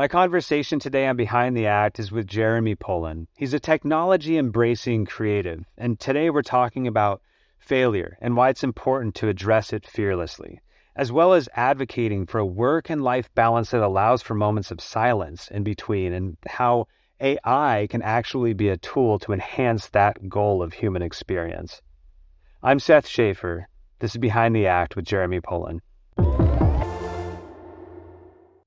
My conversation today on Behind the Act is with Jeremy Poland. He's a technology embracing creative, and today we're talking about failure and why it's important to address it fearlessly, as well as advocating for a work and life balance that allows for moments of silence in between, and how AI can actually be a tool to enhance that goal of human experience. I'm Seth Schaefer. This is Behind the Act with Jeremy Poland.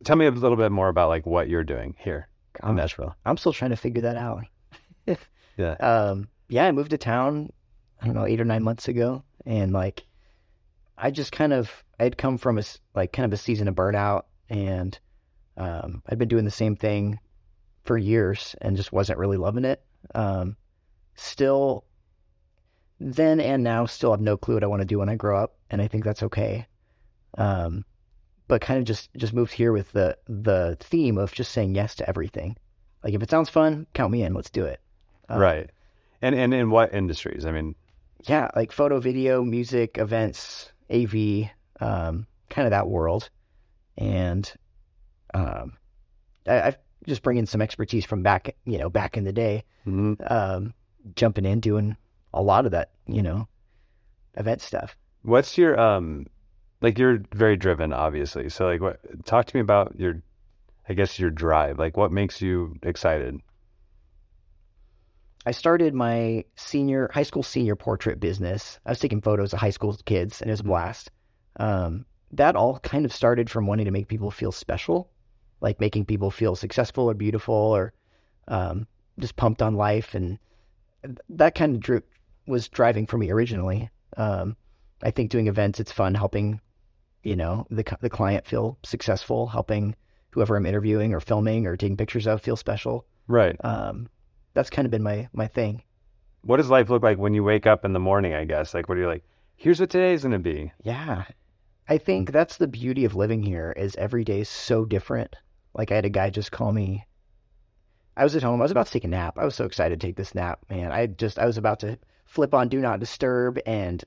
Tell me a little bit more about like what you're doing here in Nashville. I'm still trying to figure that out. Yeah. um, yeah, I moved to town, I don't know, eight or nine months ago. And like, I just kind of, I'd come from a, like kind of a season of burnout and, um, I'd been doing the same thing for years and just wasn't really loving it. Um, still, then and now, still have no clue what I want to do when I grow up. And I think that's okay. Um, but kind of just, just moved here with the, the theme of just saying yes to everything. Like, if it sounds fun, count me in. Let's do it. Uh, right. And and in what industries? I mean, yeah, like photo, video, music, events, AV, um, kind of that world. And um, I, I've just bringing some expertise from back, you know, back in the day, mhm. um, jumping in, doing a lot of that, you know, event stuff. what's your um like you're very driven obviously. So like what talk to me about your I guess your drive. Like what makes you excited? I started my senior high school senior portrait business. I was taking photos of high school kids, and it was a blast. Um, that all kind of started from wanting to make people feel special, like making people feel successful or beautiful or um, just pumped on life, and that kind of was driving for me originally. Um, I think doing events, it's fun helping, you know, the the client feel successful, helping whoever I'm interviewing or filming or taking pictures of feel special. Right. Um, that's kind of been my my thing. What does life look like when you wake up in the morning, I guess? Like what are you like, here's what today's gonna be. Yeah. I think that's the beauty of living here is every day is so different. Like I had a guy just call me. I was at home. I was about to take a nap. I was so excited to take this nap, man. I just I was about to flip on do not disturb and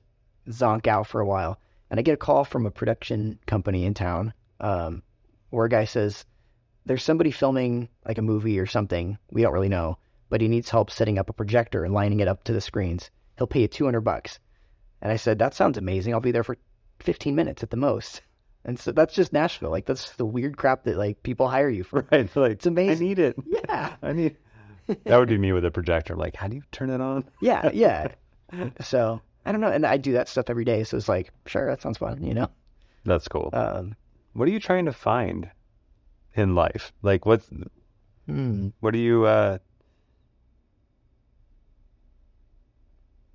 zonk out for a while. And I get a call from a production company in town, um, where a guy says, There's somebody filming like a movie or something. We don't really know, but he needs help setting up a projector and lining it up to the screens. He'll pay you two hundred bucks. And I said, That sounds amazing. I'll be there for 15 minutes at the most. And so that's just Nashville. Like that's the weird crap that like people hire you for. Right. Like It's amazing. I need it. Yeah. I need that would be me with a projector. Like, how do you turn it on? Yeah, yeah. so I don't know, and I do that stuff every day. So it's like, sure, that sounds fun, you know. That's cool. Um, what are you trying to find in life? Like what's hmm. what are you uh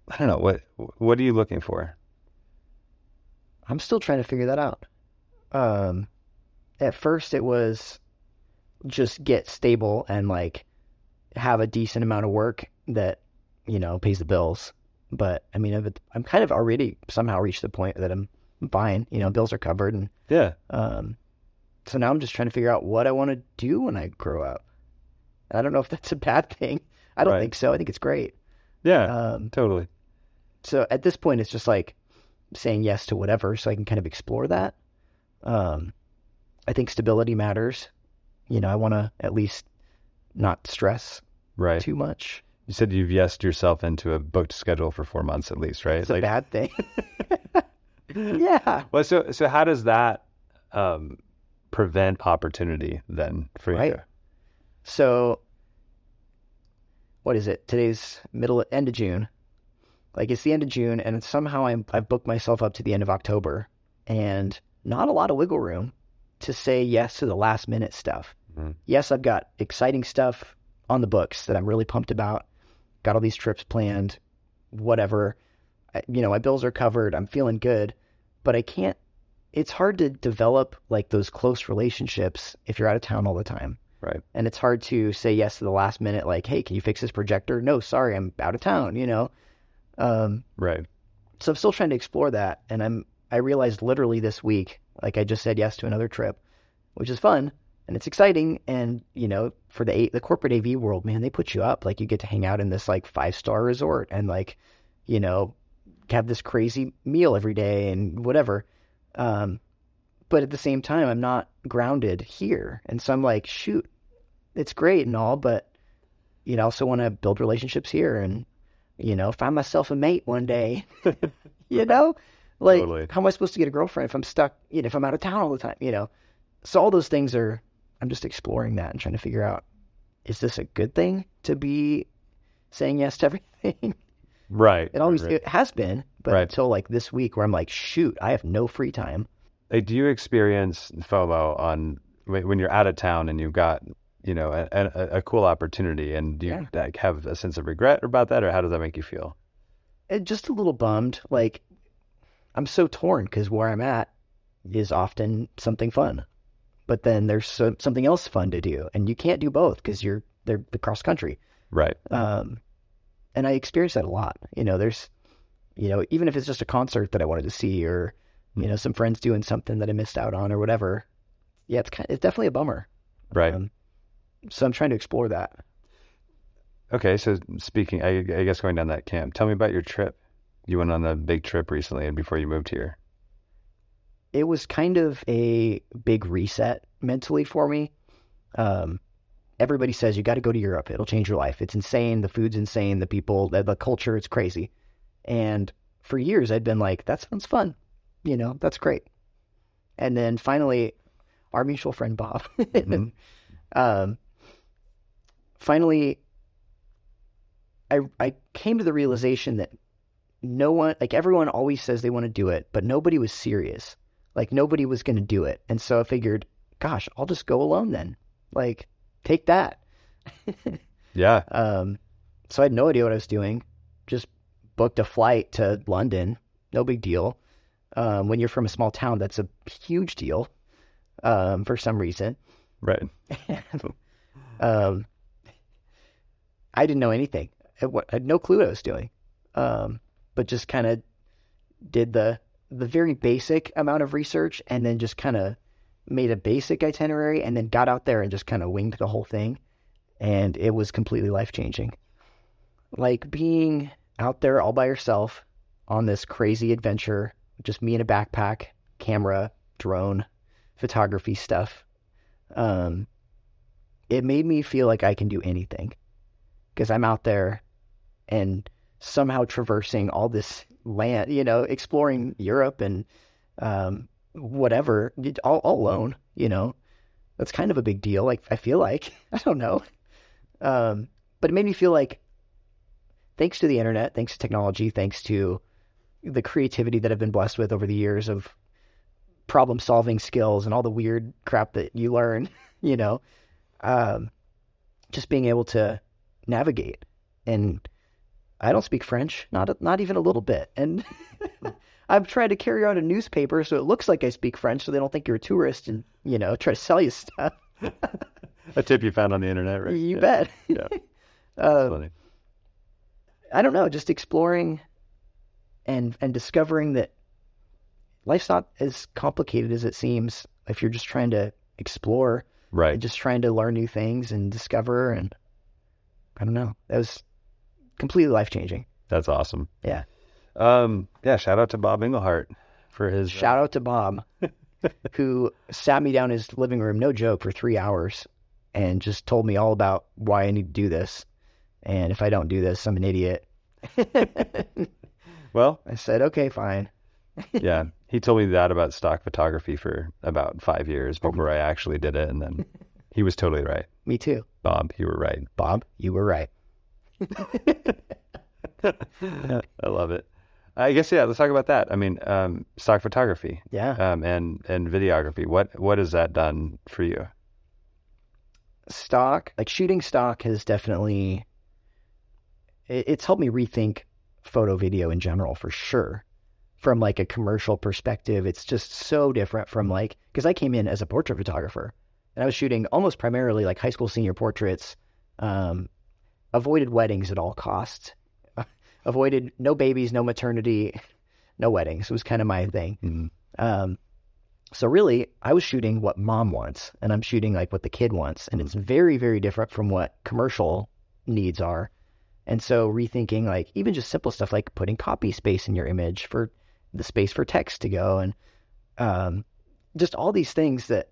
I don't know, what what are you looking for? I'm still trying to figure that out. Um, at first, it was just get stable and like have a decent amount of work that you know pays the bills. But I mean, I've, I'm kind of already somehow reached the point that I'm fine. You know, bills are covered, and Yeah. um, so now I'm just trying to figure out what I want to do when I grow up. And I don't know if that's a bad thing. I don't Right. think so. I think it's great. Yeah. Um, totally. so at this point, it's just like saying yes to whatever, so I can kind of explore that. Um, I think stability matters. You know, I want to at least not stress Right. too much. You said you've yesed yourself into a booked schedule for four months at least, right? It's a bad thing. yeah. Well, so so how does that um, prevent opportunity then for Right. you? So, what is it? Today's middle end of June. Like it's the end of June, and somehow I'm I've booked myself up to the end of October, and not a lot of wiggle room to say yes to the last minute stuff. Mhm. Yes, I've got exciting stuff on the books that I'm really pumped about. Got all these trips planned, whatever. I, you know, my bills are covered. I'm feeling good, but I can't. It's hard to develop like those close relationships if you're out of town all the time Right. and it's hard to say yes to the last minute like hey can you fix this projector no sorry i'm out of town you know um, Right. so i'm still trying to explore that and i'm i realized literally this week like i just said yes to another trip which is fun and it's exciting and you know for the the corporate av world man they put you up like you get to hang out in this like five star resort and like you know have this crazy meal every day and whatever um but at the same time, I'm not grounded here. And so I'm like, shoot, it's great and all, but you know, I also want to build relationships here and, you know, find myself a mate one day. you know, like Totally. how am I supposed to get a girlfriend if I'm stuck? You know, if I'm out of town all the time. You know, so all those things are. I'm just exploring that and trying to figure out: is this a good thing to be saying yes to everything? Right. It always right. it has been, but Right. until like this week where I'm like, shoot, I have no free time. Like, do you experience FOMO on when when you're out of town and you've got, you know, a, a, a cool opportunity, and do you Yeah. like, have a sense of regret about that, or how does that make you feel? It, just a little bummed. Like I'm so torn because where I'm at is often something fun, but then there's so, something else fun to do, and you can't do both because you're they're the cross country. Right. Um, and I experience that a lot. You know, there's, you know, even if it's just a concert that I wanted to see, or you know, some friends doing something that I missed out on, or whatever. Yeah, it's kind it's definitely a bummer. Right. Um, so I'm trying to explore that. Okay. So speaking, I, I guess going down that camp, tell me about your trip. You went on a big trip recently, and before you moved here. It was kind of a big reset mentally for me. Um, everybody says you got to go to Europe; it'll change your life. It's insane. The food's insane. The people, the, the culture, it's crazy. And for years, I'd been like, "That sounds fun," you know, that's great. And then finally, our mutual friend Bob, Mhm. um, finally, I I came to the realization that no one, like everyone, always says they want to do it, but nobody was serious. Like nobody was going to do it, and so I figured, gosh, I'll just go alone then. Like, take that. Yeah. Um, so I had no idea what I was doing. Just booked a flight to London. No big deal. Um, when you're from a small town, that's a huge deal. Um, for some reason. Right. um, I didn't know anything. I, had no clue what I was doing. Um, but just kind of did the the very basic amount of research, and then just kind of made a basic itinerary, and then got out there and just kind of winged the whole thing, and it was completely life changing. Like being out there all by yourself on this crazy adventure, just me in a backpack, camera, drone, photography stuff. Um, it made me feel like I can do anything because I'm out there and somehow traversing all this land, you know, exploring Europe and um, whatever, all, all alone, you know. That's kind of a big deal. Like, I feel like, I don't know. Um, but it made me feel like, thanks to the internet, thanks to technology, thanks to the creativity that I've been blessed with over the years of problem solving skills and all the weird crap that you learn, you know, um, just being able to navigate. And I don't speak French, not not even a little bit. And I've tried to carry around a newspaper so it looks like I speak French, so they don't think you're a tourist and you know try to sell you stuff. A tip you found on the internet, right? You yeah. bet. Yeah. uh, Funny. I don't know, just exploring and and discovering that life's not as complicated as it seems if you're just trying to explore Right. just trying to learn new things and discover and I don't know. That was completely life changing. That's awesome. Yeah. Um. Yeah. Shout out to Bob Englehart for his uh, Shout out to Bob who sat me down in his living room, no joke, for three hours and just told me all about why I need to do this. And if I don't do this, I'm an idiot. Well, I said, okay, fine. yeah. He told me that about stock photography for about five years before I actually did it, and then he was totally right. Me too. Bob, you were right. Bob, you were right. I love it. I guess yeah. Let's talk about that. I mean, um, stock photography Yeah. um, and and videography. What what has that done for you? stock, like shooting stock has definitely it, it's helped me rethink photo video in general for sure. From like a commercial perspective, it's just so different from like because I came in as a portrait photographer and I was shooting almost primarily like high school senior portraits. Um, avoided weddings at all costs. avoided no babies, no maternity, no weddings. It was kind of my thing. Mhm. Um, so really, I was shooting what mom wants, and I'm shooting like what the kid wants, and it's very, very different from what commercial needs are. And so rethinking like even just simple stuff like putting copy space in your image for the space for text to go, and um, just all these things that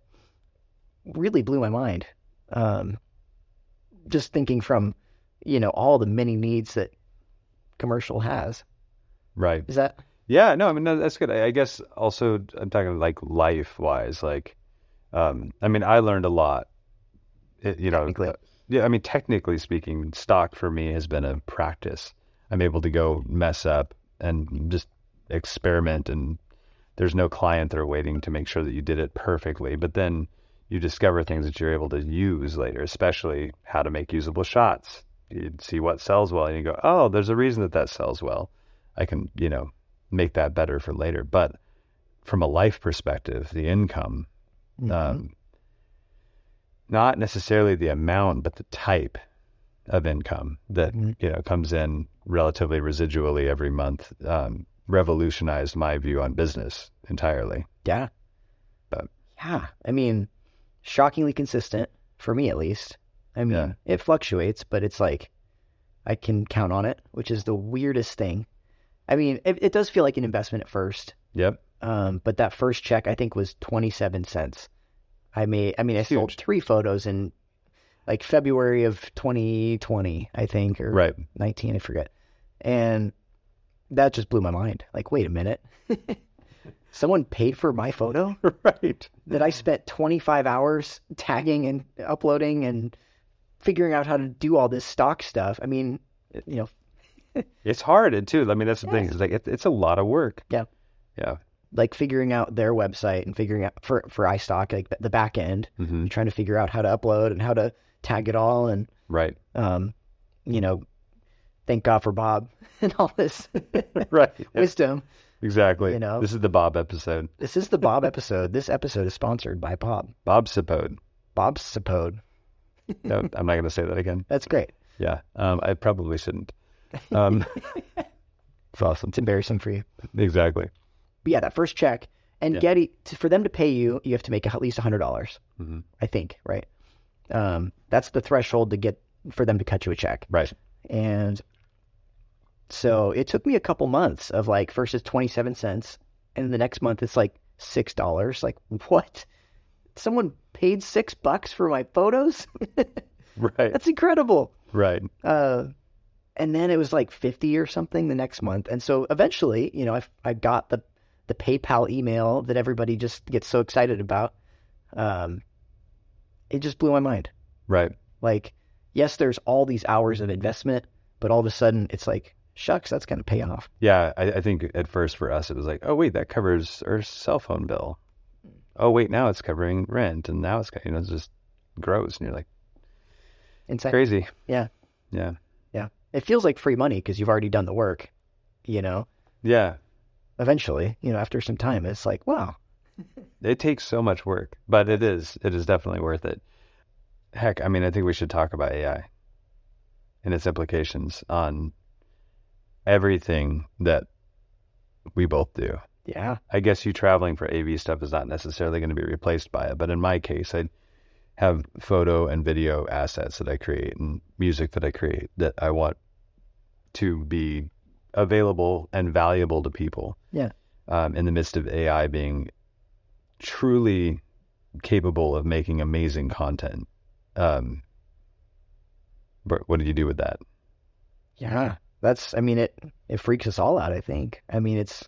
really blew my mind. Um, just thinking from, you know, all the many needs that commercial has. Right. Is that Yeah, no, I mean no, that's good. I, I guess also I'm talking like life wise, like, um, I mean, I learned a lot. It, you know, uh, yeah, I mean, technically speaking, stock for me has been a practice. I'm able to go mess up and just experiment, and there's no client there waiting to make sure that you did it perfectly. But then you discover things that you're able to use later, especially how to make usable shots. You see what sells well, and you go, oh, there's a reason that that sells well. I can, you know, make that better for later. But from a life perspective, the income, Mhm. um, not necessarily the amount, but the type of income that Mhm. you know comes in relatively residually every month, um, revolutionized my view on business entirely. Yeah. But- yeah. I mean, shockingly consistent for me at least. I mean, Yeah. it fluctuates, but it's like I can count on it, which is the weirdest thing. I mean, it, it does feel like an investment at first. Yep. Um, but that first check I think was 27 cents. I made I mean, I sold three photos in like February of 2020, I think, or Right. 19, I forget. And that just blew my mind. Like, wait a minute. Someone paid for my photo right. that I spent 25 hours tagging and uploading and figuring out how to do all this stock stuff. I mean, you know, It's hard and too. I mean, that's the thing. It's like it, it's a lot of work. Yeah. Yeah. like figuring out their website and figuring out for for iStock like the, back end, hmm trying to figure out how to upload and how to tag it all and Right. um, you know, thank God for Bob and all this Right. wisdom. Exactly. You know. This is the Bob episode. This is the Bob episode. This episode is sponsored by Bob. Bob Sapode. Bob Sapode. No, I'm not going to say that again. That's great. Yeah. Um, I probably shouldn't. Um, it's awesome. It's embarrassing for you. Exactly. But yeah, that first check and Yeah. Getty to, for them to pay you, you have to make at least a hundred dollars. Mhm. I think, right? Um, that's the threshold to get for them to cut you a check. Right. And so it took me a couple months of like first it's 27 cents and the next month it's like $6. Like what? Someone paid 6 bucks for my photos? Right. That's incredible. Right. Uh and then it was like 50 or something the next month. And so eventually, you know, I I got the the PayPal email that everybody just gets so excited about. Um it just blew my mind. Right. Like, yes, there's all these hours of investment, but all of a sudden it's like, shucks, that's going to pay off. Yeah. I, I think at first for us, it was like, oh, wait, that covers our cell phone bill. Oh, wait, now it's covering rent. And now it's, you know, it just grows. And you're like, Insane. crazy. Yeah. Yeah. Yeah. It feels like free money because you've already done the work, you know? Yeah. Eventually, you know, after some time, it's like, wow. It takes so much work, but it is, it is definitely worth it. Heck, I mean, I think we should talk about AI and its implications on everything that we both do. Yeah. I guess you traveling for AV stuff is not necessarily going to be replaced by it, but in my case, I have photo and video assets that I create and music that I create that I want to be available and valuable to people. Yeah. Um, in the midst of AI being truly capable of making amazing content. Um, but what did you do with that? Yeah. That's, I mean, it, it freaks us all out, I think. I mean, it's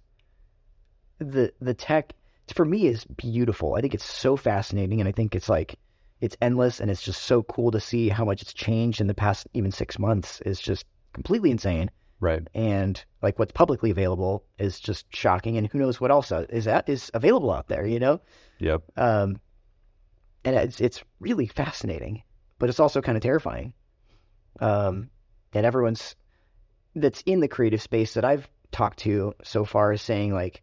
the, the tech for me is beautiful. I think it's so fascinating. And I think it's like, it's endless and it's just so cool to see how much it's changed in the past even six months is just completely insane. Right. and like what's publicly available is just shocking and who knows what else is that is available out there you know Yep. um and it's it's really fascinating but it's also kind of terrifying um and everyone's that's in the creative space that I've talked to so far is saying like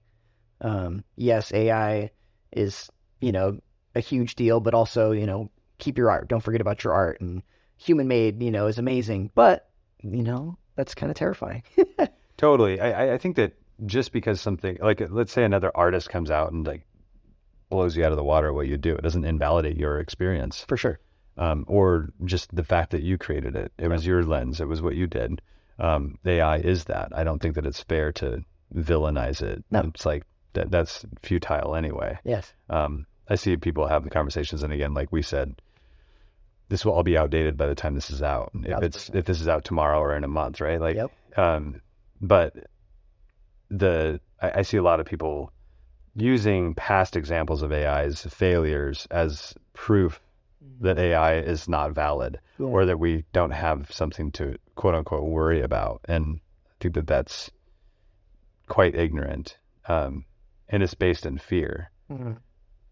um yes AI is you know a huge deal but also you know keep your art don't forget about your art and human made you know is amazing but you know that's kind of terrifying Totally. I, I- think that just because something like let's say another artist comes out and like blows you out of the water what you do, it doesn't invalidate your experience. for sure Um, or just the fact that you created it. It was your lens. It was what you did. Um, AI is that. I don't think that it's fair to villainize it. No. It's like that that's futile anyway. Yes. Um, I see people have the conversations, and again, like we said, this will all be outdated by the time this is out. If it's if this is out tomorrow or in a month, right? Like, Yep. um, but the I, I see a lot of people using past examples of AI's failures as proof that AI is not valid Yeah. or that we don't have something to quote unquote worry about. And I think that that's quite ignorant. Um, and it's based in fear. Mhm.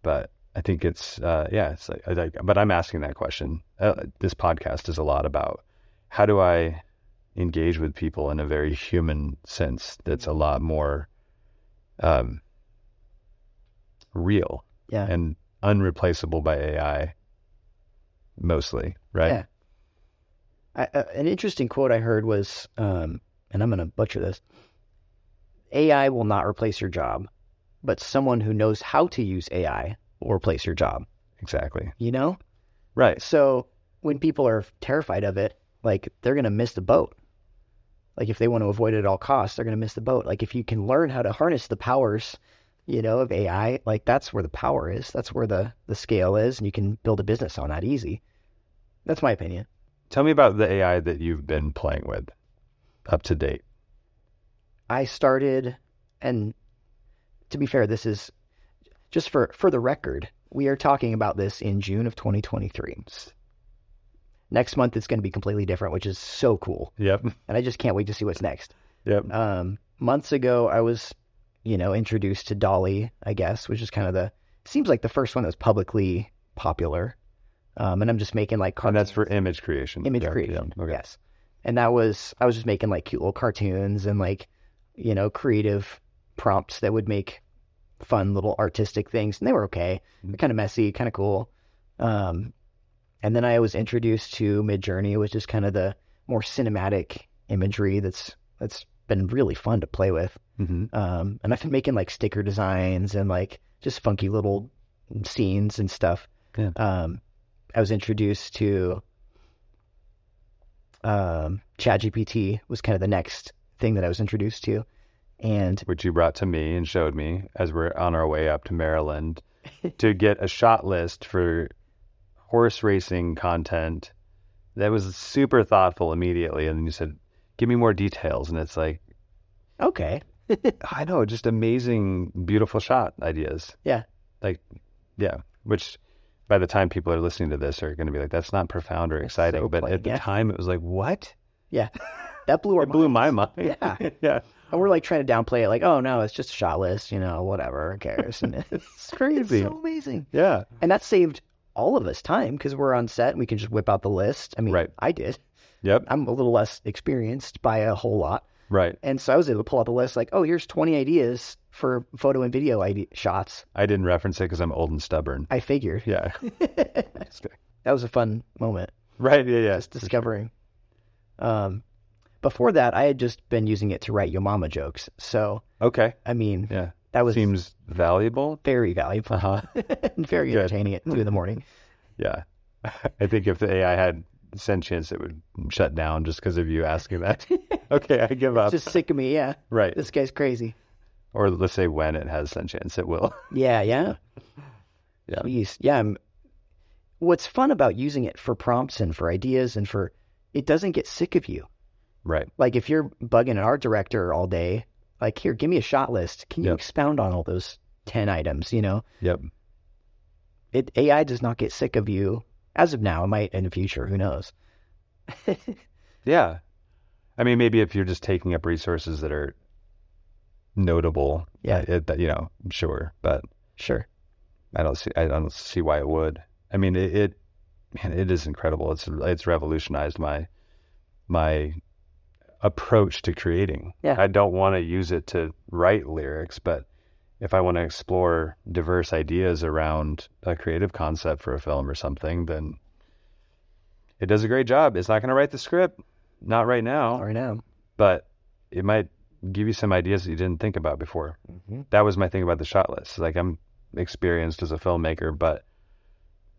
But I think it's, uh, yeah, it's like, like, but I'm asking that question. Uh, this podcast is a lot about how do I engage with people in a very human sense that's a lot more um, real Yeah. and unreplaceable by AI mostly, right? Yeah. I, uh, an interesting quote I heard was, um, and I'm going to butcher this AI will not replace your job, but someone who knows how to use AI will replace your job. Exactly. You know? Right. So when people are terrified of it, like they're going to miss the boat. Like if they want to avoid it at all costs, they're going to miss the boat. Like if you can learn how to harness the powers, you know, of AI, like that's where the power is. That's where the the scale is, and you can build a business on that easy. That's my opinion. Tell me about the AI that you've been playing with up to date. I started, and to be fair, this is just for for the record. We are talking about this in June of 2023. Next month it's going to be completely different, which is so cool, Yep. and I just can't wait to see what's next. Yep. Um, months ago, I was, you know, introduced to DALL-E, I guess, which is kind of the seems like the first one that was publicly popular. Um, and I'm just making like And that's for image creation. image Yeah, creation. yeah, Okay. Yes. And that was I was just making like cute little cartoons and like, you know, creative prompts that would make fun little artistic things. And they were okay. Mhm. They're kind of messy, kind of cool. Um, and then I was introduced to Midjourney, which is kind of the more cinematic imagery that's that's been really fun to play with. hmm Um, and I've been making like sticker designs and like just funky little scenes and stuff. Yeah. Um, I was introduced to um, ChatGPT was kind of the next thing that I was introduced to, and Which you brought to me and showed me as we're on our way up to Maryland to get a shot list for horse racing content that was super thoughtful immediately. And then you said, give me more details. And it's like, okay, I know, just amazing, beautiful shot ideas. Yeah. Like, yeah, which by the time people are listening to this are going to be like, that's not profound or That's exciting. so but plain, at the yeah. time, it was like, what? yeah, that blew our It blew my mind. Yeah. yeah. And we're like trying to downplay it, like, oh no, it's just a shot list, you know, whatever, who cares? And it's It's crazy. so amazing, yeah. and that saved all of us time because we're on set and we can just whip out the list. I mean, Right. I did. Yep. I'm a little less experienced by a whole lot. Right. And so I was able to pull out the list like, oh, here's 20 ideas for photo and video ID- shots. I didn't reference it because I'm old and stubborn. I figured. Yeah. that was a fun moment, Right. Yeah. Yeah. just discovering. Um, before that, I had just been using it to write Yo Mama jokes. So, Okay. I mean, Yeah. that was Seems valuable. very valuable Uh huh. very Good. entertaining at 2 in the morning. Yeah. I think if the AI had sentience, it would shut down just because of you asking that. okay, I give up. just sick of me. Yeah. right. This guy's crazy. Or let's say when it has sentience, it will. Yeah. Yeah. Yeah. Jeez. Yeah. I'm- What's fun about using it for prompts and for ideas and for it doesn't get sick of you. Right. Like if you're bugging an art director all day, like here, give me a shot list. Can you Yep. expound on all those ten items? You know, Yep. it AI does not get sick of you as of now. It might in the future. Who knows? Yeah. I mean, maybe if you're just taking up resources that are notable, Yeah. it, that you know, sure, but Sure. I don't see I don't see why it would. I mean, it, it man, it is incredible. It's it's revolutionized my my approach to creating. Yeah. I don't want to use it to write lyrics, but if I want to explore diverse ideas around a creative concept for a film or something, then it does a great job. It's not going to write the script, not right now, Right now. but it might give you some ideas that you didn't think about before Mm-hmm. that was my thing about the shot list. Like I'm experienced as a filmmaker, but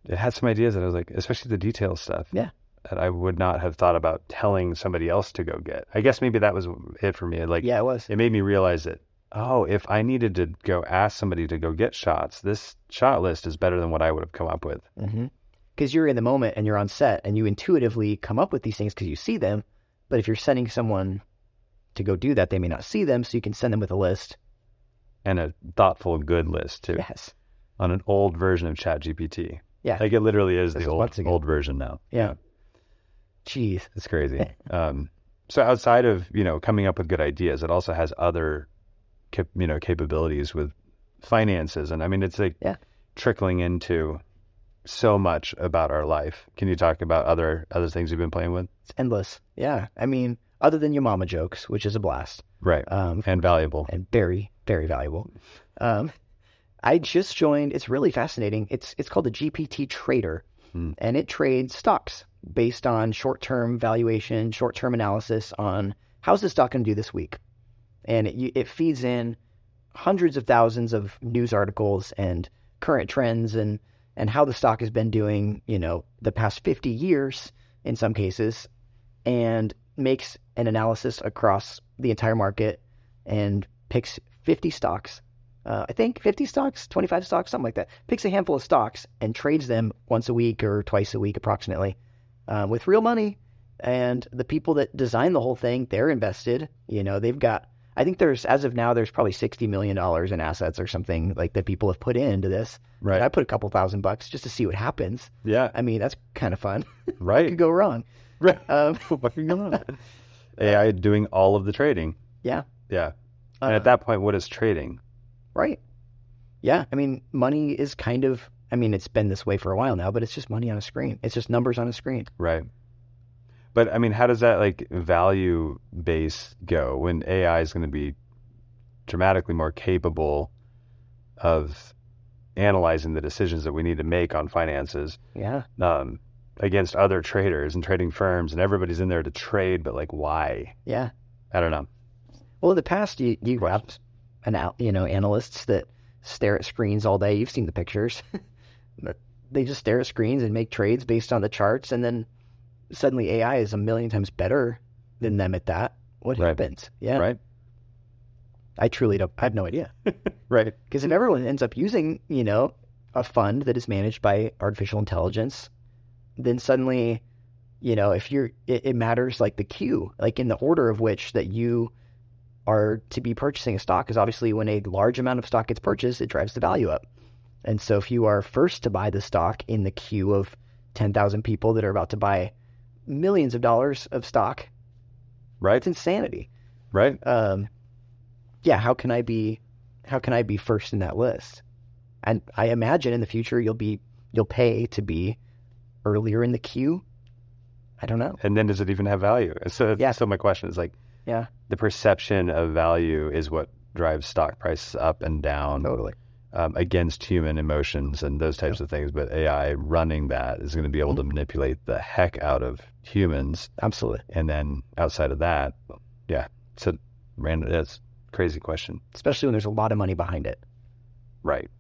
it had some ideas that I was like, especially the detail stuff. Yeah. That I would not have thought about telling somebody else to go get. I guess maybe that was it for me. Like Yeah, it was. it made me realize that oh, if I needed to go ask somebody to go get shots, this shot list is better than what I would have come up with. Mm-hmm. Because you're in the moment and you're on set and you intuitively come up with these things because you see them. But if you're sending someone to go do that, they may not see them, so you can send them with a list. And a thoughtful, good list too. Yes. On an old version of ChatGPT. Yeah. Like it literally is This the old old version now. Yeah. Jeez. It's crazy. um, so outside of you know coming up with good ideas, it also has other cap- you know capabilities with finances, and I mean it's like Yeah. trickling into so much about our life. Can you talk about other other things you've been playing with? It's endless. Yeah. I mean, other than your mama jokes, which is a blast. Right. Um, and valuable. and very, very valuable. Um, I just joined. It's really fascinating. It's it's called the GPT Trader, And it trades stocks based on short-term valuation, short-term analysis on how's the stock going to do this week, and it it feeds in hundreds of thousands of news articles and current trends and and how the stock has been doing, you know, the past 50 years in some cases, and makes an analysis across the entire market and picks 50 stocks. Uh, I think 50 stocks, 25 stocks, something like that. Picks a handful of stocks and trades them once a week or twice a week, approximately, uh, with real money. And the people that design the whole thing, they're invested. You know, they've got. I think there's, as of now, there's probably 60 million dollars in assets or something like that people have put into this. Right. And I put a couple thousand bucks just to see what happens. yeah. I mean, that's kind of fun. Right. Could go wrong. Right. Um, what can go wrong? AI doing all of the trading. yeah. Yeah. And Uh, at that point, what is trading? Right. Yeah. I mean, money is kind of, I mean, it's been this way for a while now, but it's just money on a screen. It's just numbers on a screen. Right. But I mean, how does that like value base go when AI is going to be dramatically more capable of analyzing the decisions that we need to make on finances Yeah. um, against other traders and trading firms, and everybody's in there to trade, but like, why? Yeah. I don't know. Well, in the past, you, you an, you know, analysts that stare at screens all day. You've seen the pictures. They just stare at screens and make trades based on the charts. And then suddenly AI is a million times better than them at that. What Right. happens? Yeah. Right. I truly don't, I have no idea. Right. Because if everyone ends up using, you know, a fund that is managed by artificial intelligence, then suddenly, you know, if you're, it, it matters like the queue, like in the order of which that you are to be purchasing a stock. Because obviously, when a large amount of stock gets purchased, it drives the value up. And so, if you are first to buy the stock in the queue of 10,000 people that are about to buy millions of dollars of stock, Right. it's insanity Right. um, yeah, how can I be, how can I be first in that list? And I imagine in the future you'll be, you'll pay to be earlier in the queue. I don't know. And then does it even have value? So, Yeah. so my question is like, Yeah, the perception of value is what drives stock prices up and down. totally. um, against human emotions and those types of things. But AI running that is going to be able to manipulate the heck out of humans. Absolutely. And then outside of that, yeah, so random. That's crazy question. Especially when there's a lot of money behind it. Right.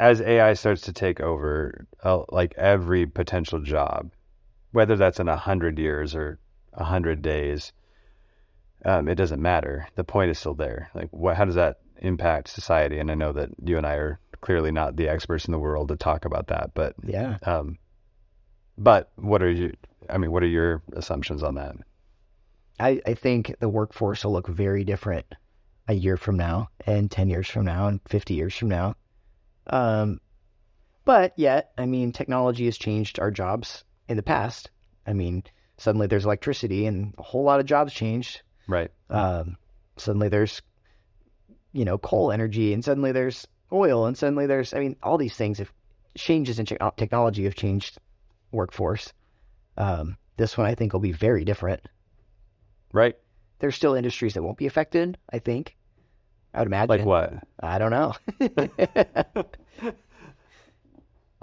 As AI starts to take over, uh, like every potential job, whether that's in a hundred years or a hundred days, um, it doesn't matter. The point is still there. Like, what? How does that impact society? And I know that you and I are clearly not the experts in the world to talk about that, but Yeah. um, but what are you? I mean, what are your assumptions on that? I, I think the workforce will look very different a year from now and 10 years from now and 50 years from now. Um, but yet, I mean, technology has changed our jobs in the past. I mean, suddenly there's electricity and a whole lot of jobs changed. Right. Um, suddenly there's, you know, coal energy and suddenly there's oil and suddenly there's, I mean, all these things have changes in te- technology have changed workforce. Um, this one I think will be very different Right. there's still industries that won't be affected, I think. I would imagine. Like what? I don't know.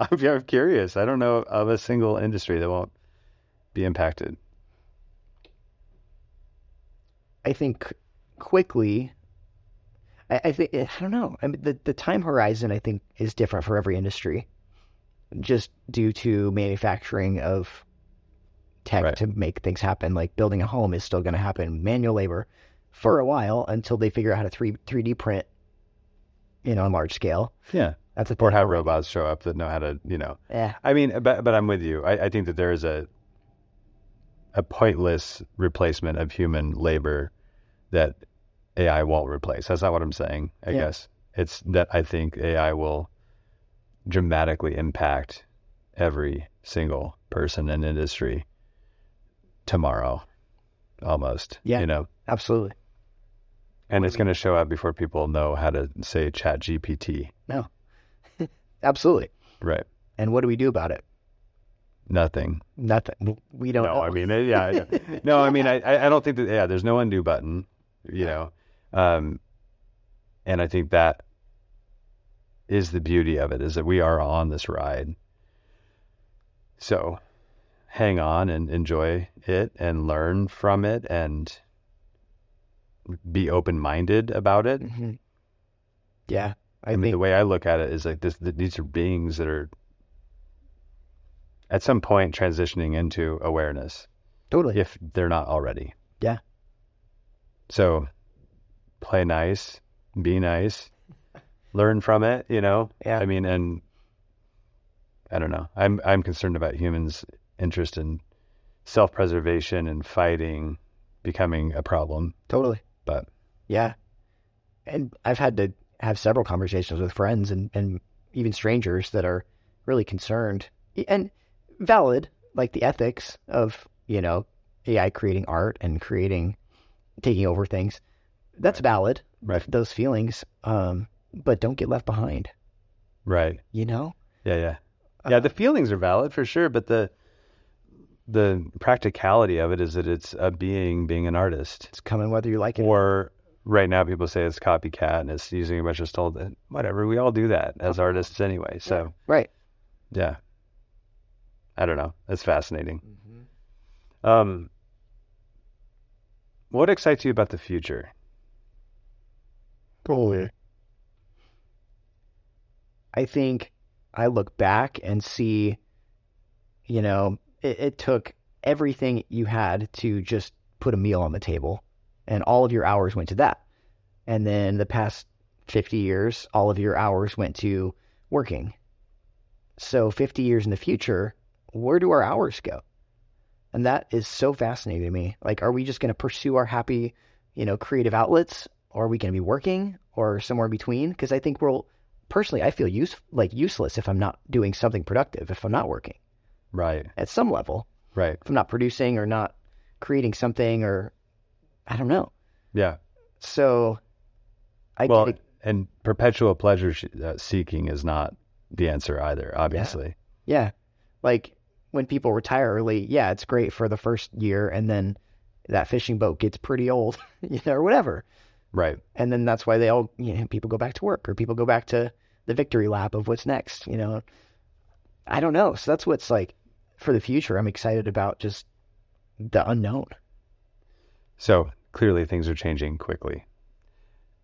I'm, I'm curious. I don't know of a single industry that won't be impacted. I think quickly. I, I think I don't know. I mean, the the time horizon I think is different for every industry, just due to manufacturing of tech Right. to make things happen. Like building a home is still going to happen. Manual labor, for a while until they figure out how to three 3D print, you know, on large scale. Yeah. That's a Or have robots show up that know how to, you know. Yeah. I mean, but but I'm with you. I, I think that there is a a pointless replacement of human labor that AI won't replace. That's not what I'm saying. I Yeah. guess it's that I think AI will dramatically impact every single person in industry tomorrow, almost. Yeah. You know, Absolutely. and it's going to show up before people know how to say Chat GPT. No. Absolutely. Right. And what do we do about it? Nothing. Nothing. We don't no, know. I mean, yeah, yeah. no, I mean, I, I I don't think that, yeah, there's no undo button, you know, um, and I think that is the beauty of it is that we are on this ride. So hang on and enjoy it and learn from it and be open minded about it. Mhm. Yeah. I, I, mean, think the way I look at it is like this, these are beings that are at some point transitioning into awareness totally. if they're not already. Yeah. So play nice, be nice, learn from it, you know? Yeah. I mean, and I don't know. I'm I'm concerned about humans' interest in self-preservation and fighting becoming a problem, Totally. but Yeah. And I've had to have several conversations with friends and, and even strangers that are really concerned and valid, like the ethics of, you know, AI creating art and creating, taking over things. That's valid, right, those feelings. Um, but don't get left behind, right. you know? Yeah, yeah. Yeah, the feelings are valid for sure, but the the practicality of it is that it's a being being an artist. It's coming whether you like it. Or right now people say it's copycat and it's using a bunch of stolen whatever. We all do that as artists anyway. So Right. yeah. I don't know. That's fascinating. Um what excites you about the future? Totally. I think I look back and see, you know, it, it took everything you had to just put a meal on the table, and all of your hours went to that. And then the past 50 years, all of your hours went to working. So 50 years in the future, where do our hours go? And that is so fascinating to me. Like, are we just going to pursue our happy, you know, creative outlets, or are we going to be working, or somewhere in between? Because I think we'll, personally, I feel use like useless if I'm not doing something productive, if I'm not working Right. at some level, Right. if I'm not producing or not creating something, or I don't know. Yeah. So, I well, it. and perpetual pleasure uh, seeking is not the answer either, obviously. Yeah. Like when people retire early, yeah, it's great for the first year and then that fishing boat gets pretty old, you know, or whatever. Right. And then that's why they all, you know, people go back to work or people go back to the victory lap of what's next, you know. I don't know. So that's what's like for the future. I'm excited about just the unknown. So clearly things are changing quickly.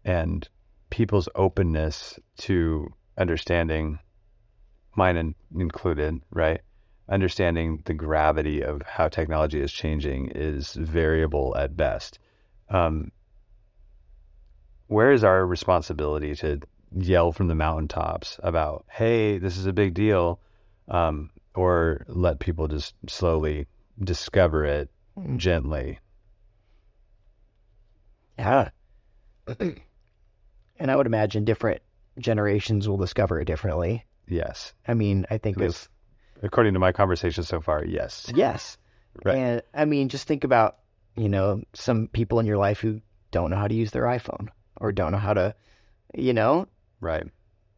And people's openness to understanding, mine in, included, right? Understanding the gravity of how technology is changing is variable at best. Um, where is our responsibility to yell from the mountaintops about, hey, this is a big deal, um, or let people just slowly discover it gently? Yeah. and I would imagine different generations will discover it differently. Yes. I mean, I think least according to my conversation so far, yes. Yes. Right. And I mean, just think about, you know, some people in your life who don't know how to use their iPhone or don't know how to, you know, Right.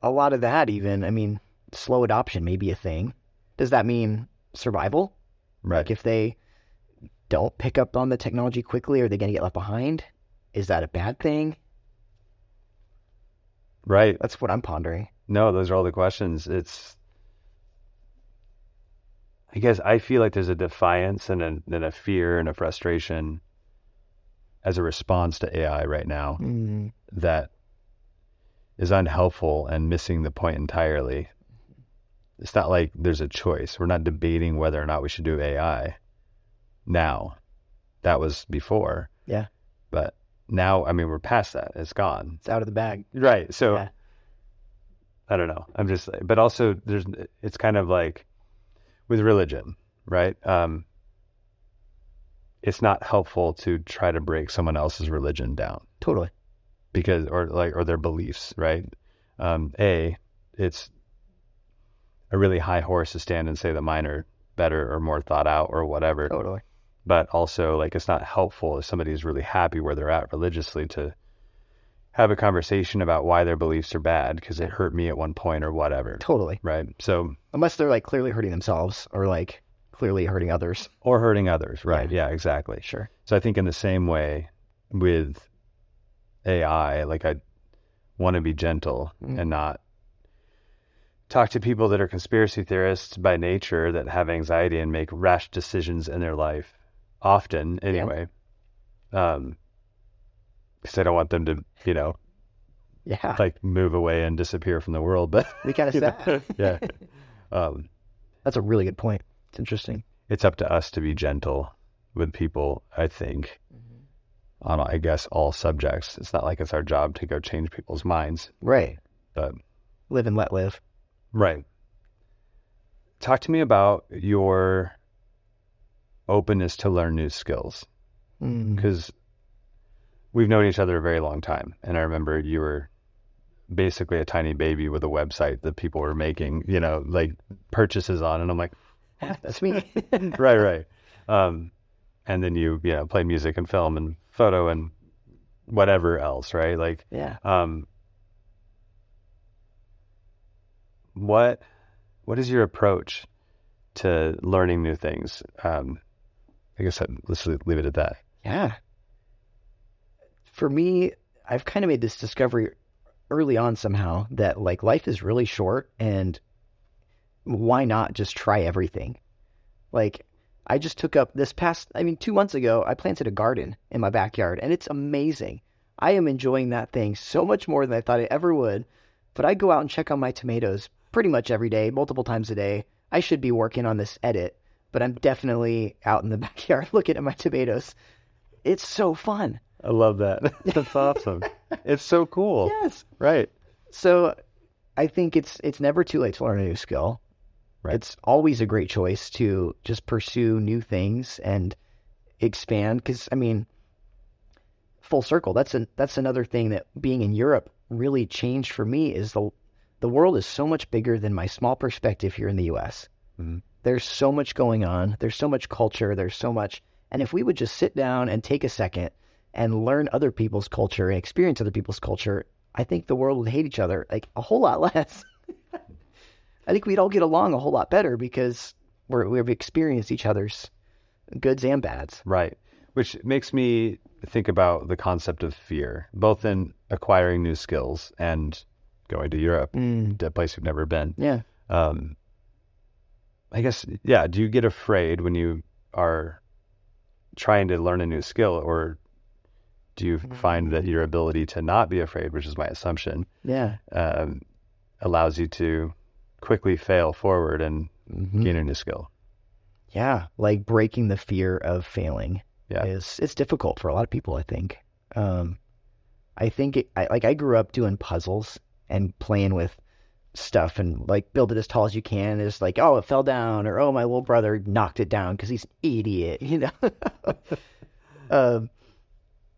a lot of that even, I mean, slow adoption may be a thing. Does that mean survival? Right. Like if they don't pick up on the technology quickly, are they going to get left behind? Is that a bad thing? Right. That's what I'm pondering. No, those are all the questions. It's I guess I feel like there's a defiance and a, and a fear and a frustration as a response to AI right now Mm, that is unhelpful and missing the point entirely. It's not like there's a choice. We're not debating whether or not we should do AI now. That was before. Yeah. But now, I mean, we're past that. It's gone. It's out of the bag. Right. So Yeah. I don't know. I'm just, but also there's, it's kind of like with religion, right? Um, it's not helpful to try to break someone else's religion down Totally. because, or like, or their beliefs, right? Um, a, it's a really high horse to stand and say that mine are better or more thought out or whatever. Totally. but also like it's not helpful if somebody's really happy where they're at religiously to have a conversation about why their beliefs are bad because it hurt me at one point or whatever Totally. right so Unless they're like clearly hurting themselves or like clearly hurting others. or hurting others right yeah, exactly Sure. so i think in the same way with ai like i want to be gentle Mm. and not talk to people that are conspiracy theorists by nature that have anxiety and make rash decisions in their life often anyway um because i don't want them to you know Yeah. like move away and disappear from the world but we kind of sad. yeah um That's a really good point. It's interesting. it's up to us to be gentle with people i think on i guess all subjects it's not like it's our job to go change people's minds Right. but Live and let live. right talk to me about your openness to learn new skills Mm. because we've known each other a very long time. And i remember you were basically a tiny baby with a website that people were making you know like purchases on. And i'm like That's me. right right. Um and then you you know play music and film and photo and whatever else right? Like yeah. um what what is your approach to learning new things? Um i guess that, let's leave it at that. Yeah. For me, I've kind of made this discovery early on somehow that like life is really short and why not just try everything? Like I just took up this past I mean 2 months ago I planted a garden in my backyard and it's amazing. I am enjoying that thing so much more than I thought I ever would. But I go out and check on my tomatoes pretty much every day, multiple times a day. I should be working on this edit, but I'm definitely out in the backyard looking at my tomatoes. It's so fun. I love that that's awesome it's so cool Yes. right So I think it's it's never too late to learn a new skill. Right. It's always a great choice to just pursue new things and expand cuz I mean full circle that's an that's another thing that being in Europe really changed for me is the the world is so much bigger than my small perspective here in the US. Mhm. There's so much going on. There's so much culture. There's so much. And if we would just sit down and take a second and learn other people's culture and experience other people's culture, I think the world would hate each other like a whole lot less. I think we'd all get along a whole lot better because we're, we've experienced each other's goods and bads. Right. Which makes me think about the concept of fear, both in acquiring new skills and going to Europe, Mm, a place you've never been. yeah. Um, I guess, yeah. Do you get afraid when you are trying to learn a new skill, or do you find that your ability to not be afraid, which is my assumption, Yeah. um, allows you to quickly fail forward and Mhm. gain a new skill? Yeah. Like breaking the fear of failing. Yeah. is it's difficult for a lot of people. I think. Um, I think it, I like I grew up doing puzzles and playing with stuff and like build it as tall as you can. It's like oh it fell down or oh my little brother knocked it down because he's an idiot. You know. um,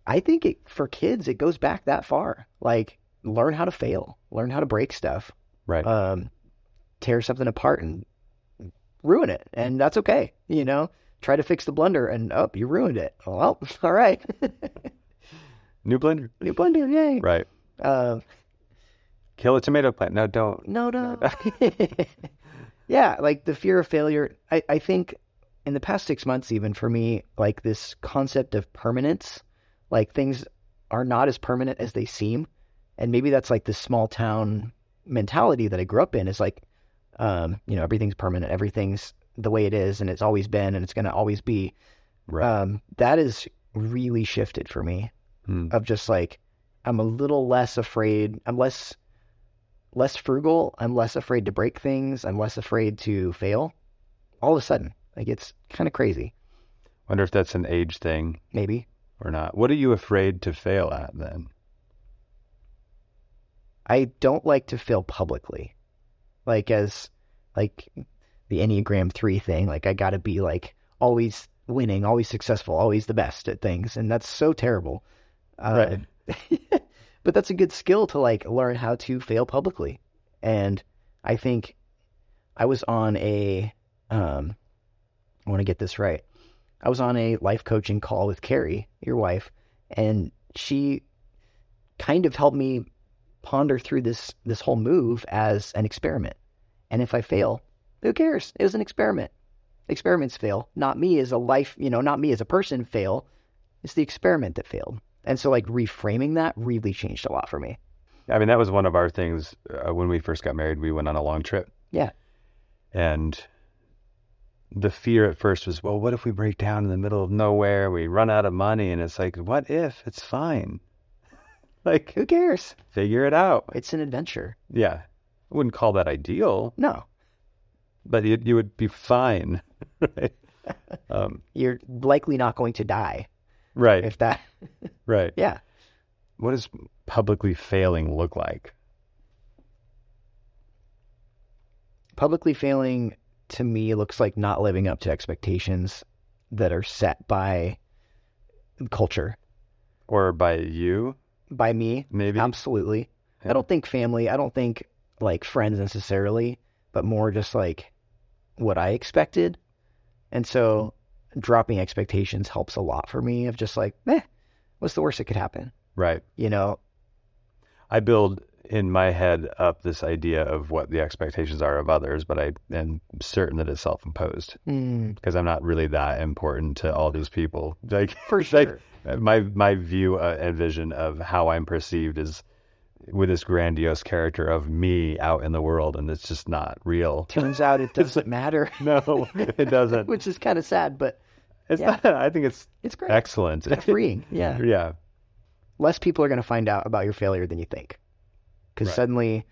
I think it for kids it goes back that far. Like learn how to fail, learn how to break stuff, Right. um, tear something apart and ruin it, and that's okay. You know, try to fix the blender, and oh, you ruined it. Well, all right, new blender. new blender, yay. Right. Uh, Kill a tomato plant. No, don't. no, no. yeah, like the fear of failure. I, I think in the past six months, even for me, like this concept of permanence, like things are not as permanent as they seem. And maybe that's like this small town mentality that I grew up in is like, um, you know, everything's permanent, everything's the way it is, and it's always been, and it's going to always be. Right. Um, that is really shifted for me Hmm. of just like I'm a little less afraid. I'm less less frugal. I'm less afraid to break things. I'm less afraid to fail. All of a sudden, like it's kind of crazy. Wonder if that's an age thing. Maybe or not? What are you afraid to fail at then? I don't like to fail publicly. Like as like the Enneagram 3 thing, like I got to be like always winning, always successful, always the best at things and that's so terrible. Uh, Right. but that's a good skill to like learn how to fail publicly. And I think I was on a um I want to get this right. I was on a life coaching call with Carrie, your wife, and she kind of helped me ponder through this this whole move as an experiment. And if I fail, who cares? It was an experiment. Experiments fail. Not me as a life, you know, not me as a person fail. It's the experiment that failed. And so like reframing that really changed a lot for me. I mean, that was one of our things uh, when we first got married. We went on a long trip. Yeah. And the fear at first was, well, what if we break down in the middle of nowhere? We run out of money. And it's like, what if? It's fine. like, Who cares? figure it out. It's an adventure. Yeah. I wouldn't call that ideal, No. but you, you would be fine. right. Um, You're likely not going to die right. if that right. Yeah. What does publicly failing look like? Publicly failing to me looks like not living up to expectations that are set by culture. Or by you, By me, maybe? absolutely. Yeah. I don't think family, I don't think like friends necessarily, but more just like what I expected. And so dropping expectations helps a lot for me of just like, eh, what's the worst that could happen? right. You know? I build in my head up this idea of what the expectations are of others, but I am certain that it's self-imposed Mm, because I'm not really that important to all these people. Like for like, sure. my my view uh, and vision of how I'm perceived is with this grandiose character of me out in the world, and it's just not real. Turns out it doesn't matter, No, it doesn't. which is kind of sad, but It's yeah. not. I think it's it's great. excellent. It's freeing. Yeah. yeah, less people are going to find out about your failure than you think. Because Right. suddenly,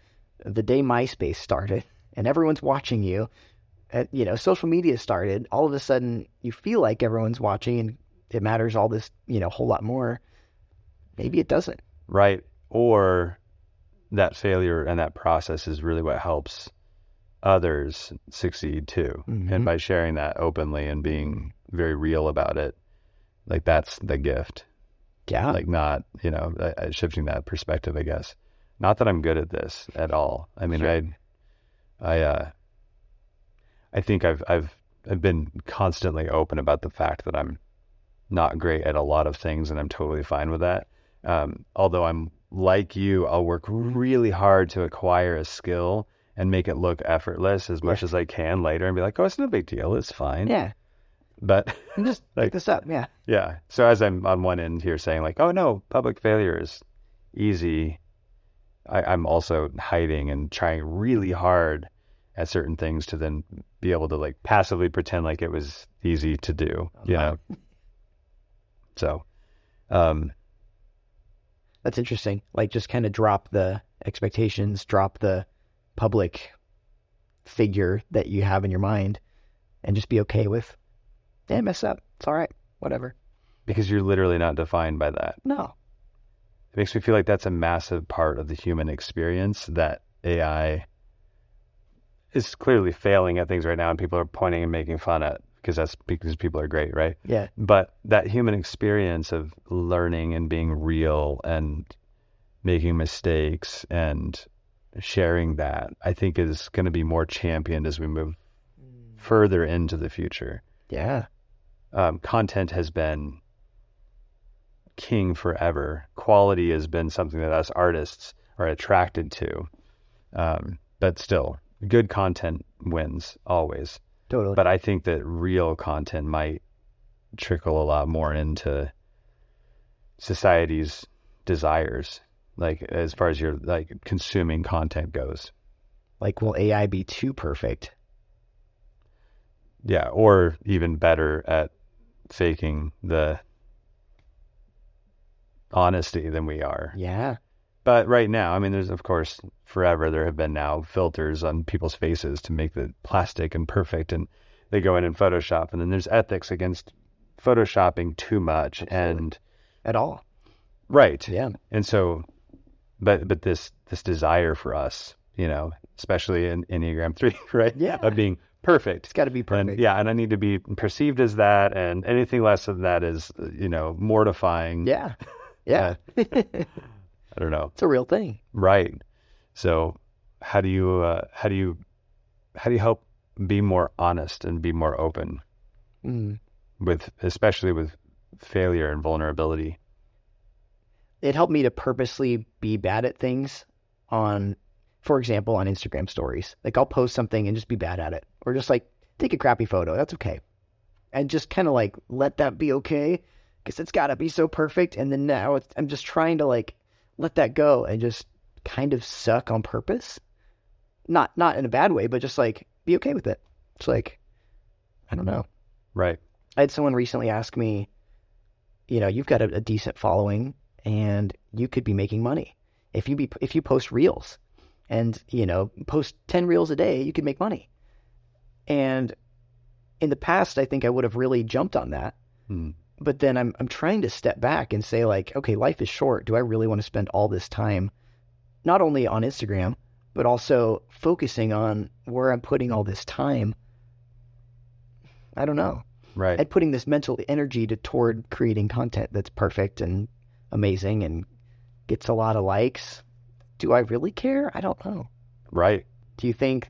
the day MySpace started and everyone's watching you, and, you know, social media started, all of a sudden you feel like everyone's watching and it matters all this, you know, a whole lot more. Maybe it doesn't. right. Or that failure and that process is really what helps others succeed too. Mhm. And by sharing that openly and being very real about it, like that's the gift. Yeah. like not you know uh, uh, shifting that perspective i guess not that i'm good at this at all i mean Sure. i i uh i think i've i've i've been constantly open about the fact that i'm not great at a lot of things and i'm totally fine with that um although i'm like you i'll work really hard to acquire a skill and make it look effortless as much Yeah. as i can later and be like oh it's no big deal it's fine yeah. but And just Like- pick this up. Yeah. yeah. So as I'm on one end here saying like, oh no, public failure is easy, I, I'm also hiding and trying really hard at certain things to then be able to like passively pretend like it was easy to do. You know. So, um, That's interesting. Like just kind of drop the expectations, drop the public figure that you have in your mind and just be okay with, yeah, mess up. It's all right. Whatever. because you're literally not defined by that. No. It makes me feel like that's a massive part of the human experience that AI is clearly failing at things right now, and people are pointing and making fun at because that's because people are great, right? Yeah. But that human experience of learning and being real and making mistakes and sharing that, I think is going to be more championed as we move further into the future. Yeah. Um, content has been king forever. Quality has been something that us artists are attracted to. Um, but still, good content wins always. Totally. But I think that real content might trickle a lot more into society's desires, like as far as your like consuming content goes. like, will AI be too perfect? Yeah, or even better at faking the honesty than we are. Yeah. But right now, I mean, there's of course forever there have been now filters on people's faces to make the plastic and perfect, and they go in and Photoshop, and then there's ethics against photoshopping too much, Absolutely. and at all. Right. Yeah. And so, but but this this desire for us, you know, especially in Enneagram three, right? Yeah. Of being perfect. It's got to be perfect. And yeah, and I need to be perceived as that, and anything less than that is, you know, mortifying. Yeah. Yeah. I don't know. it's a real thing. Right. So, how do you uh, how do you how do you help be more honest and be more open Mm. with, especially with failure and vulnerability? It helped me to purposely be bad at things on, for example, on Instagram stories. Like I'll post something and just be bad at it, or just like take a crappy photo. That's okay, and just kind of like let that be okay, because it's got to be so perfect. And then now it's, I'm just trying to like let that go and just kind of suck on purpose. Not not in a bad way, but just like be okay with it. It's like I don't know. Right. I had someone recently ask me, you know, you've got a, a decent following and you could be making money if you be if you post reels and you know post 10 reels a day you could make money and in the past i think i would have really jumped on that Hmm. But then i'm i'm trying to step back and say like okay life is short do i really want to spend all this time not only on instagram but also focusing on where i'm putting all this time i don't know Right. and putting this mental energy to toward creating content that's perfect and amazing and gets a lot of likes. Do I really care? I don't know. right. Do you think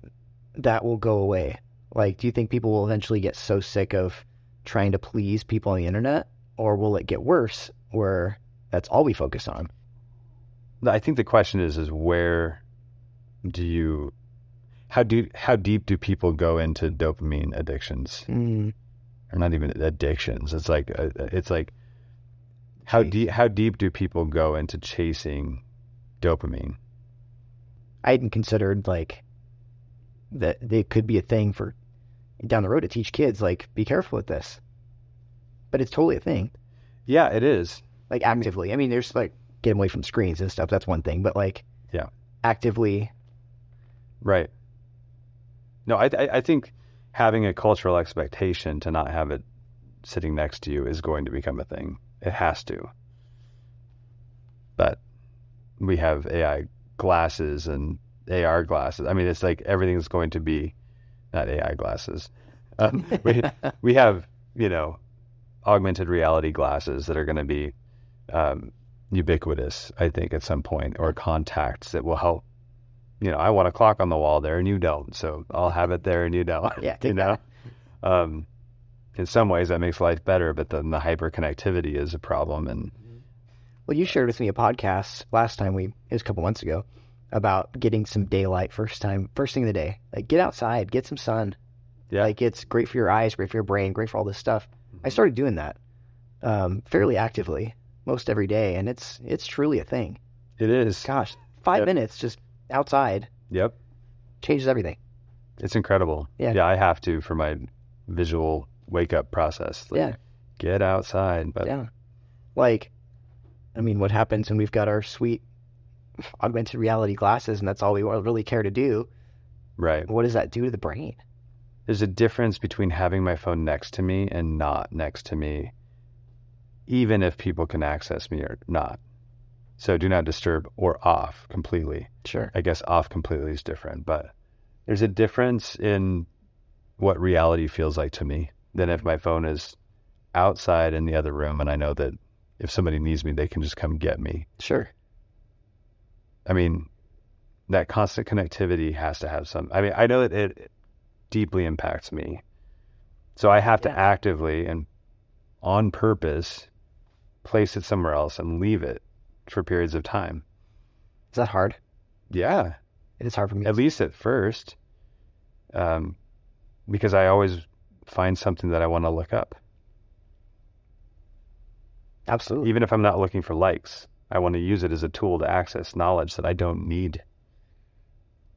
that will go away? Like, do you think people will eventually get so sick of trying to please people on the internet, or will it get worse where that's all we focus on? I think the question is is where do you how do how deep do people go into dopamine addictions? Mm, or not even addictions. It's like uh, it's like how deep how deep do people go into chasing dopamine? I hadn't considered like that it could be a thing for down the road to teach kids like be careful with this, but it's totally a thing. yeah it is like actively. I mean, there's like getting away from screens and stuff. That's one thing, but like Yeah. actively. right no I, I I think having a cultural expectation to not have it sitting next to you is going to become a thing it has to but we have AI glasses and AR glasses. I mean, it's like everything's going to be not AI glasses. Um, we we have you know augmented reality glasses that are going to be um, ubiquitous. I think at some point, or contacts that will help. You know, I want a clock on the wall there, and you don't, so I'll have it there, and you don't. Yeah, you know. Um, in some ways, that makes life better, but then the hyperconnectivity is a problem, and Well, you shared with me a podcast last time we it was a couple months ago about getting some daylight first time, first thing of the day. Like get outside, get some sun. Yeah. Like it's great for your eyes, great for your brain, great for all this stuff. I started doing that um, fairly actively most every day, and it's it's truly a thing. it is. Gosh, five Yep. minutes just outside Yep. changes everything. It's incredible. Yeah. Yeah, I have to for my visual wake up process. Like, Yeah. Get outside. But Yeah. Like, I mean, what happens when we've got our sweet augmented reality glasses and that's all we really care to do? right. What does that do to the brain? There's a difference between having my phone next to me and not next to me, even if people can access me or not. So do not disturb or off completely. Sure. I guess off completely is different, but there's a difference in what reality feels like to me than if my phone is outside in the other room and I know that if somebody needs me, they can just come get me. Sure. I mean, that constant connectivity has to have some. I mean, I know that it deeply impacts me. So I have to actively and on purpose place it somewhere else and leave it for periods of time. Is that hard? Yeah, It is hard for me. at least at first. Um, because I always find something that I want to look up. Absolutely. Even if I'm not looking for likes, I want to use it as a tool to access knowledge that I don't need.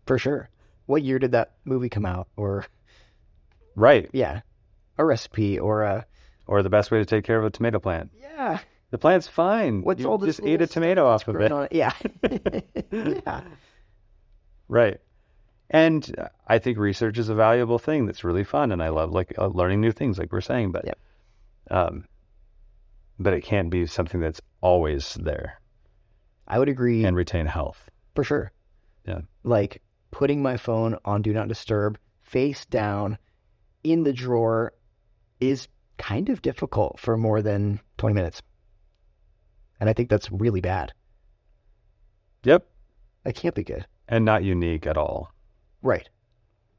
For sure. What year did that movie come out? Or, Right. yeah, a recipe or a. Or the best way to take care of a tomato plant. Yeah. The plant's fine. What's you all this just ate a tomato off of it. it? Yeah. yeah. Right. And I think research is a valuable thing that's really fun, and I love like uh, learning new things, like we're saying. But Yep. um, but it can't be something that's always there I would agree and retain health. for sure. Yeah. Like putting my phone on do not disturb face down in the drawer is kind of difficult for more than 20 minutes. And I think that's really bad. Yep. That can't be good. And not unique at all. Right.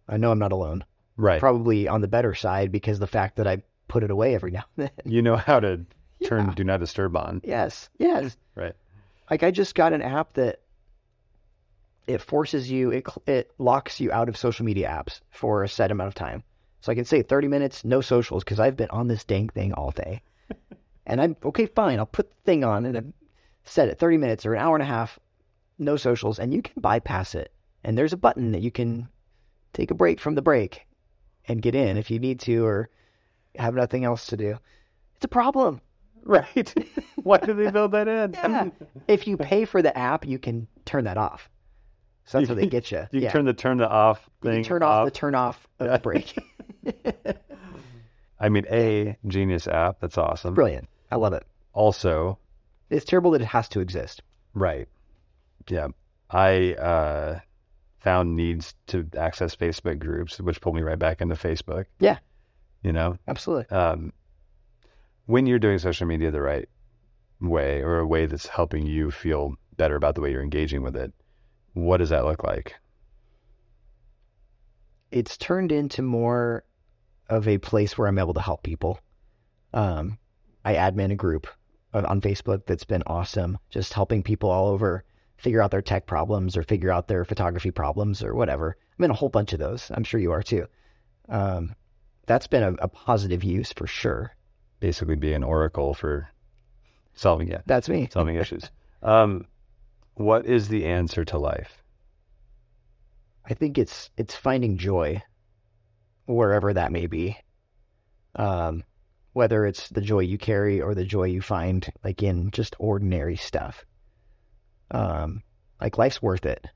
I know I'm not alone. Right. Probably on the better side because the fact that I put it away every now and then. you know how to turn Yeah. do not disturb on. Yes. Yes. Right. Like I just got an app that it forces you it it locks you out of social media apps for a set amount of time. So I can say 30 minutes no socials because I've been on this dang thing all day. and I'm okay fine, I'll put the thing on and I've set it 30 minutes or an hour and a half no socials and you can bypass it. And there's a button that you can take a break from the break and get in if you need to or have nothing else to do. It's a problem. Right. Why did they build that in? Yeah. if you pay for the app, you can turn that off. So that's how they get you. You yeah. turn the turn the off You thing can turn off, the turn off of the break. I mean, a genius app. That's awesome. Brilliant. I love it. Also, It's terrible that it has to exist. right. Yeah. I uh, found needs to access Facebook groups, which pulled me right back into Facebook. Yeah. You know, Absolutely. um, when you're doing social media the right way or a way that's helping you feel better about the way you're engaging with it, what does that look like? It's turned into more of a place where I'm able to help people. Um, I admin a group on Facebook that's been awesome, just helping people all over figure out their tech problems or figure out their photography problems or whatever. I'm in a whole bunch of those. I'm sure you are too. Um, that's been a, a positive use for sure. Basically, be an oracle for solving it, That's me. solving issues. Um, what is the answer to life? I think it's it's finding joy wherever that may be. Um, whether it's the joy you carry or the joy you find like in just ordinary stuff. Um, like life's worth it.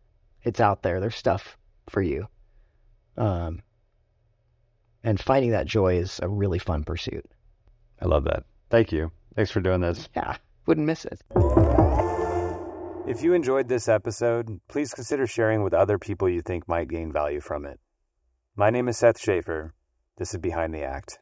It's out there. There's stuff for you. Um, and finding that joy is a really fun pursuit. I love that. Thank you. Thanks for doing this. Yeah, wouldn't miss it. If you enjoyed this episode, please consider sharing with other people you think might gain value from it. My name is Seth Schaefer. This is Behind the Act.